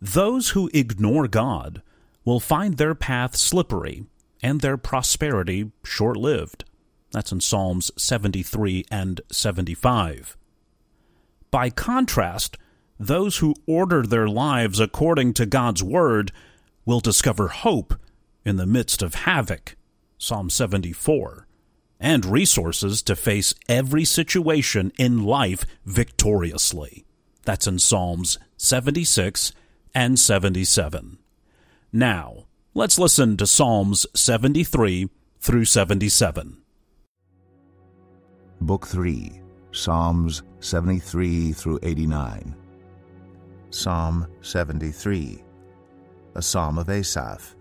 Those who ignore God will find their path slippery and their prosperity short lived. That's in Psalms 73 and 75. By contrast, those who order their lives according to God's Word will discover hope in the midst of havoc. Psalm 74 and resources to face every situation in life victoriously. That's in Psalms 76 and 77. Now, let's listen to Psalms 73 through 77. Book 3, Psalms 73 through 89. Psalm 73, a psalm of Asaph.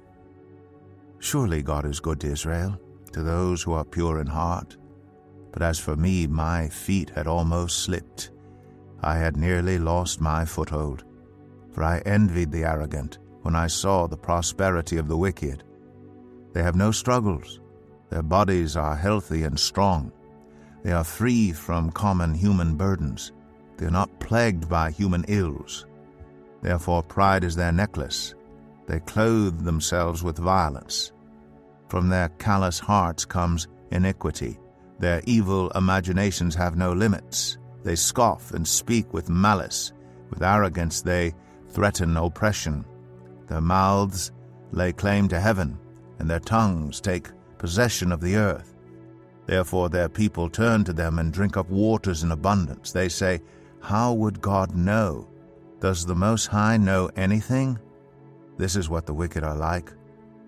Surely God is good to Israel, to those who are pure in heart. But as for me, my feet had almost slipped. I had nearly lost my foothold for I envied the arrogant when I saw the prosperity of the wicked. They have no struggles, their bodies are healthy and strong. They are free from common human burdens. They are not plagued by human ills. Therefore, pride is their necklace. They clothe themselves with violence. From their callous hearts comes iniquity. Their evil imaginations have no limits. They scoff and speak with malice. With arrogance they threaten oppression. Their mouths lay claim to heaven, and their tongues take possession of the earth. Therefore their people turn to them and drink up waters in abundance. They say, How would God know? Does the Most High know anything? This is what the wicked are like,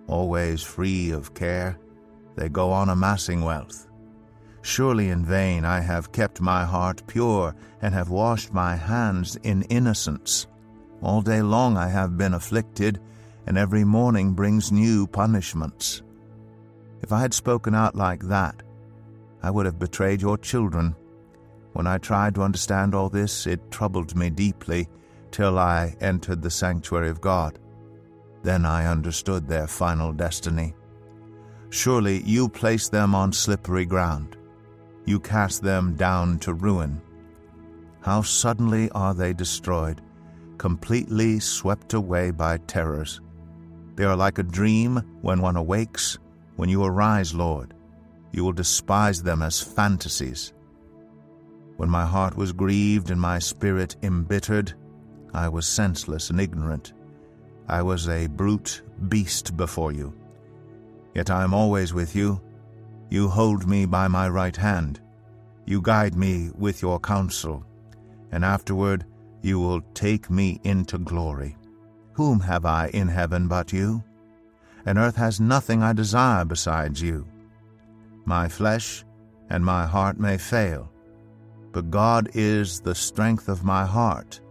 always free of care. They go on amassing wealth. Surely in vain I have kept my heart pure and have washed my hands in innocence. All day long I have been afflicted, and every morning brings new punishments. If I had spoken out like that, I would have betrayed your children. When I tried to understand all this, it troubled me deeply till I entered the sanctuary of God. Then I understood their final destiny. Surely you place them on slippery ground. You cast them down to ruin. How suddenly are they destroyed! Completely swept away by terrors. They are like a dream when one awakes. When you arise, Lord, you will despise them as fantasies. When my heart was grieved and my spirit embittered, I was senseless and ignorant. I was a brute beast before you. Yet I am always with you. You hold me by my right hand. You guide me with your counsel. And afterward, you will take me into glory. Whom have I in heaven but you? And earth has nothing I desire besides you. My flesh and my heart may fail, but God is the strength of my heart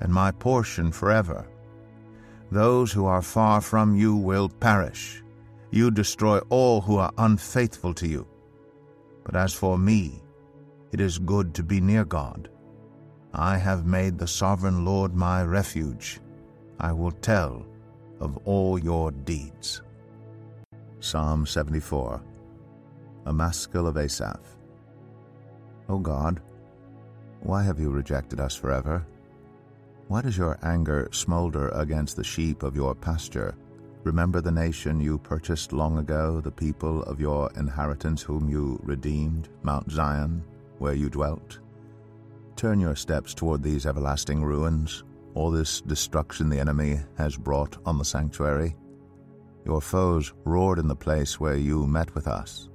and my portion forever. Those who are far from you will perish. You destroy all who are unfaithful to you. But as for me, it is good to be near God. I have made the sovereign Lord my refuge. I will tell of all your deeds. Psalm 74 A Maskil of Asaph. O God, why have you rejected us forever? Why does your anger smolder against the sheep of your pasture? Remember the nation you purchased long ago, the people of your inheritance whom you redeemed, Mount Zion, where you dwelt. Turn your steps toward these everlasting ruins, all this destruction the enemy has brought on the sanctuary. Your foes roared in the place where you met with us.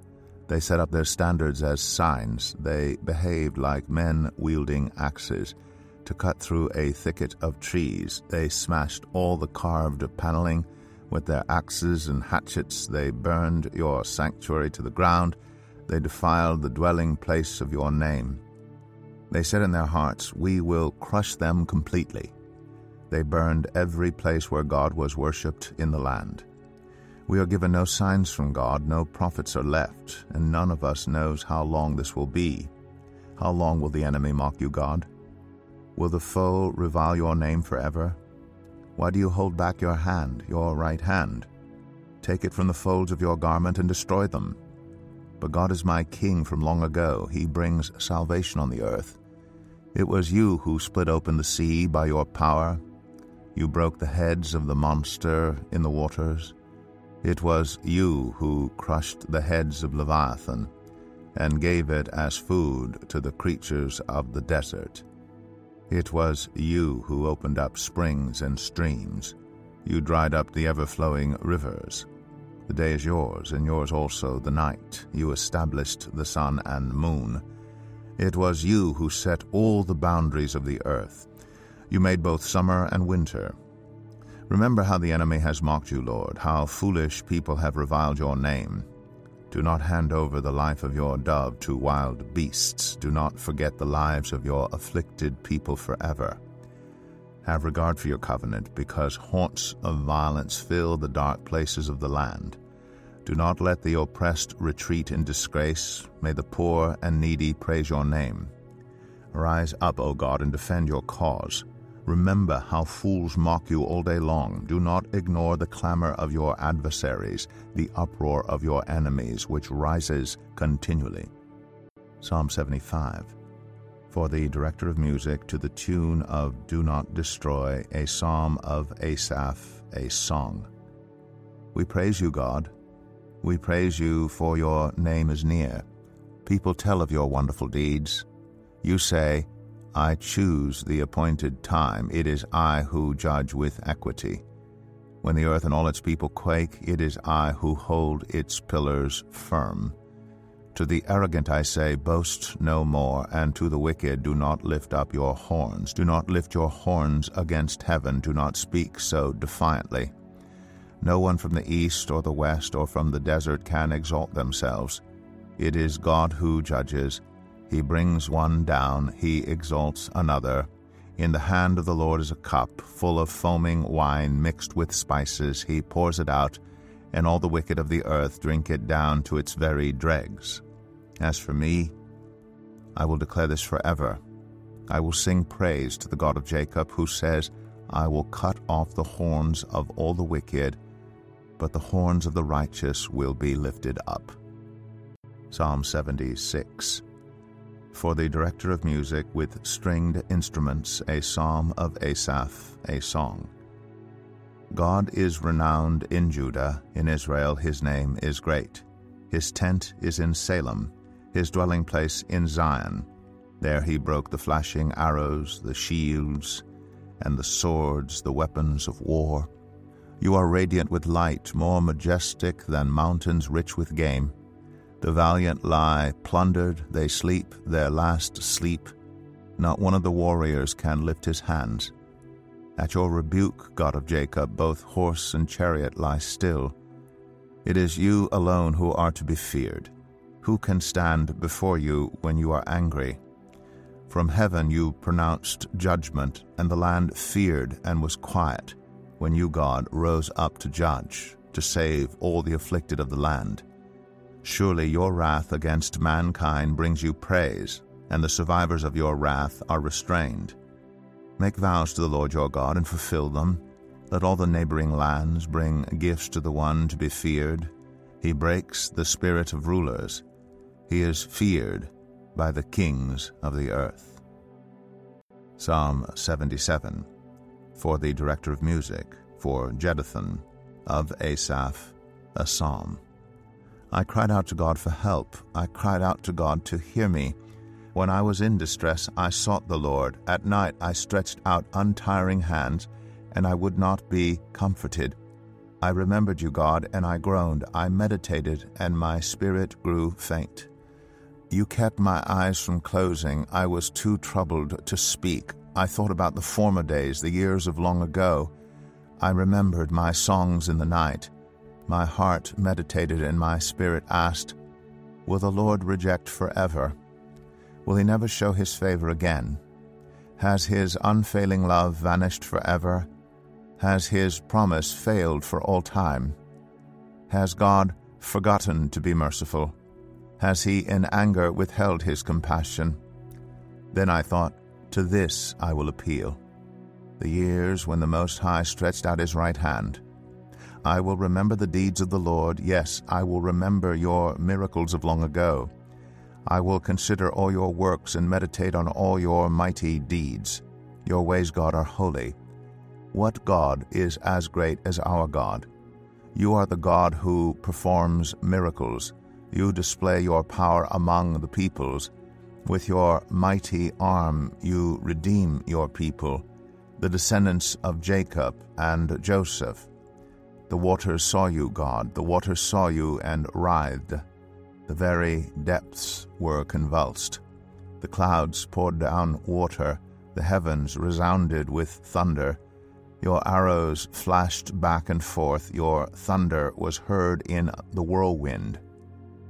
They set up their standards as signs. They behaved like men wielding axes. To cut through a thicket of trees, they smashed all the carved paneling. With their axes and hatchets, they burned your sanctuary to the ground. They defiled the dwelling place of your name. They said in their hearts, We will crush them completely. They burned every place where God was worshipped in the land. We are given no signs from God, no prophets are left, and none of us knows how long this will be. How long will the enemy mock you, God? Will the foe revile your name forever? Why do you hold back your hand, your right hand? Take it from the folds of your garment and destroy them. But God is my king from long ago. He brings salvation on the earth. It was you who split open the sea by your power. You broke the heads of the monster in the waters. It was you who crushed the heads of Leviathan and gave it as food to the creatures of the desert. It was you who opened up springs and streams. You dried up the ever flowing rivers. The day is yours, and yours also the night. You established the sun and moon. It was you who set all the boundaries of the earth. You made both summer and winter. Remember how the enemy has mocked you, Lord, how foolish people have reviled your name. Do not hand over the life of your dove to wild beasts. Do not forget the lives of your afflicted people forever. Have regard for your covenant, because haunts of violence fill the dark places of the land. Do not let the oppressed retreat in disgrace. May the poor and needy praise your name. Rise up, O God, and defend your cause. Remember how fools mock you all day long. Do not ignore the clamor of your adversaries, the uproar of your enemies, which rises continually. Psalm 75. For the director of music, to the tune of Do Not Destroy, a psalm of Asaph, a song. We praise you, God. We praise you, for your name is near. People tell of your wonderful deeds. You say, I choose the appointed time. It is I who judge with equity. When the earth and all its people quake, it is I who hold its pillars firm. To the arrogant I say, Boast no more, and to the wicked, Do not lift up your horns. Do not lift your horns against heaven. Do not speak so defiantly. No one from the east or the west or from the desert can exalt themselves. It is God who judges. He brings one down, he exalts another. In the hand of the Lord is a cup full of foaming wine mixed with spices. He pours it out, and all the wicked of the earth drink it down to its very dregs. As for me, I will declare this forever. I will sing praise to the God of Jacob, who says, I will cut off the horns of all the wicked, but the horns of the righteous will be lifted up. Psalm 76 for the director of music with stringed instruments, a psalm of Asaph, a song. God is renowned in Judah, in Israel his name is great. His tent is in Salem, his dwelling place in Zion. There he broke the flashing arrows, the shields, and the swords, the weapons of war. You are radiant with light, more majestic than mountains rich with game. The valiant lie plundered, they sleep their last sleep. Not one of the warriors can lift his hands. At your rebuke, God of Jacob, both horse and chariot lie still. It is you alone who are to be feared. Who can stand before you when you are angry? From heaven you pronounced judgment, and the land feared and was quiet when you, God, rose up to judge, to save all the afflicted of the land. Surely your wrath against mankind brings you praise, and the survivors of your wrath are restrained. Make vows to the Lord your God and fulfill them. Let all the neighboring lands bring gifts to the one to be feared. He breaks the spirit of rulers. He is feared by the kings of the earth. Psalm 77 For the director of music, for Jeduthun, of Asaph, a psalm. I cried out to God for help. I cried out to God to hear me. When I was in distress, I sought the Lord. At night I stretched out untiring hands, and I would not be comforted. I remembered you, God, and I groaned. I meditated, and my spirit grew faint. You kept my eyes from closing. I was too troubled to speak. I thought about the former days, the years of long ago. I remembered my songs in the night. My heart meditated and my spirit asked, Will the Lord reject forever? Will he never show his favor again? Has his unfailing love vanished forever? Has his promise failed for all time? Has God forgotten to be merciful? Has he in anger withheld his compassion? Then I thought, To this I will appeal. The years when the Most High stretched out his right hand. I will remember the deeds of the Lord. Yes, I will remember your miracles of long ago. I will consider all your works and meditate on all your mighty deeds. Your ways, God, are holy. What God is as great as our God? You are the God who performs miracles. You display your power among the peoples. With your mighty arm you redeem your people, the descendants of Jacob and Joseph. The waters saw you, God, the waters saw you and writhed. The very depths were convulsed. The clouds poured down water, the heavens resounded with thunder. Your arrows flashed back and forth, your thunder was heard in the whirlwind.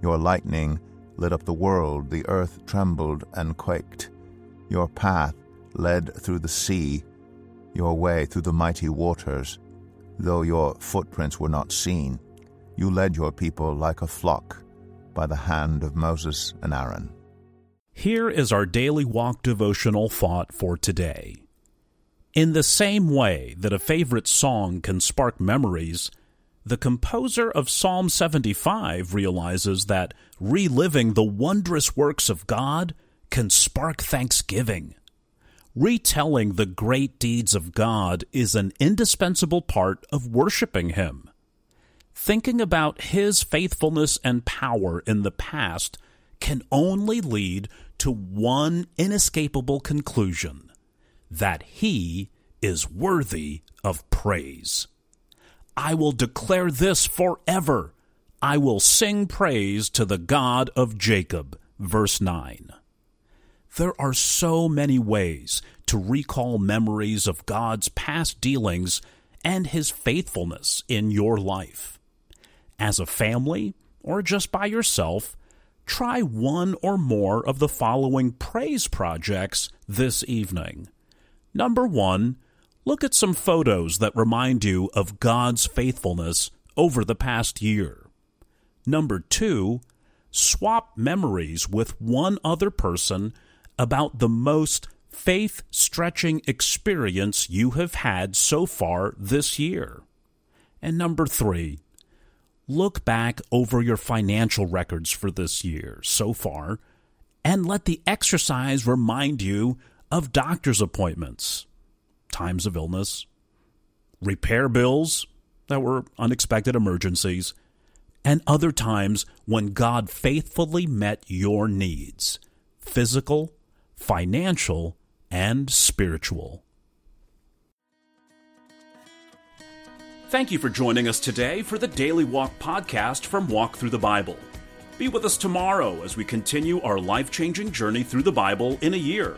Your lightning lit up the world, the earth trembled and quaked. Your path led through the sea, your way through the mighty waters. Though your footprints were not seen, you led your people like a flock by the hand of Moses and Aaron. Here is our daily walk devotional thought for today. In the same way that a favorite song can spark memories, the composer of Psalm 75 realizes that reliving the wondrous works of God can spark thanksgiving. Retelling the great deeds of God is an indispensable part of worshiping Him. Thinking about His faithfulness and power in the past can only lead to one inescapable conclusion that He is worthy of praise. I will declare this forever. I will sing praise to the God of Jacob. Verse 9. There are so many ways to recall memories of God's past dealings and His faithfulness in your life. As a family, or just by yourself, try one or more of the following praise projects this evening. Number one, look at some photos that remind you of God's faithfulness over the past year. Number two, swap memories with one other person about the most faith stretching experience you have had so far this year. And number three, look back over your financial records for this year so far and let the exercise remind you of doctor's appointments, times of illness, repair bills that were unexpected emergencies, and other times when God faithfully met your needs physical, financial, and spiritual. Thank you for joining us today for the Daily Walk podcast from Walk Thru the Bible. Be with us tomorrow as we continue our life changing journey through the Bible in a year.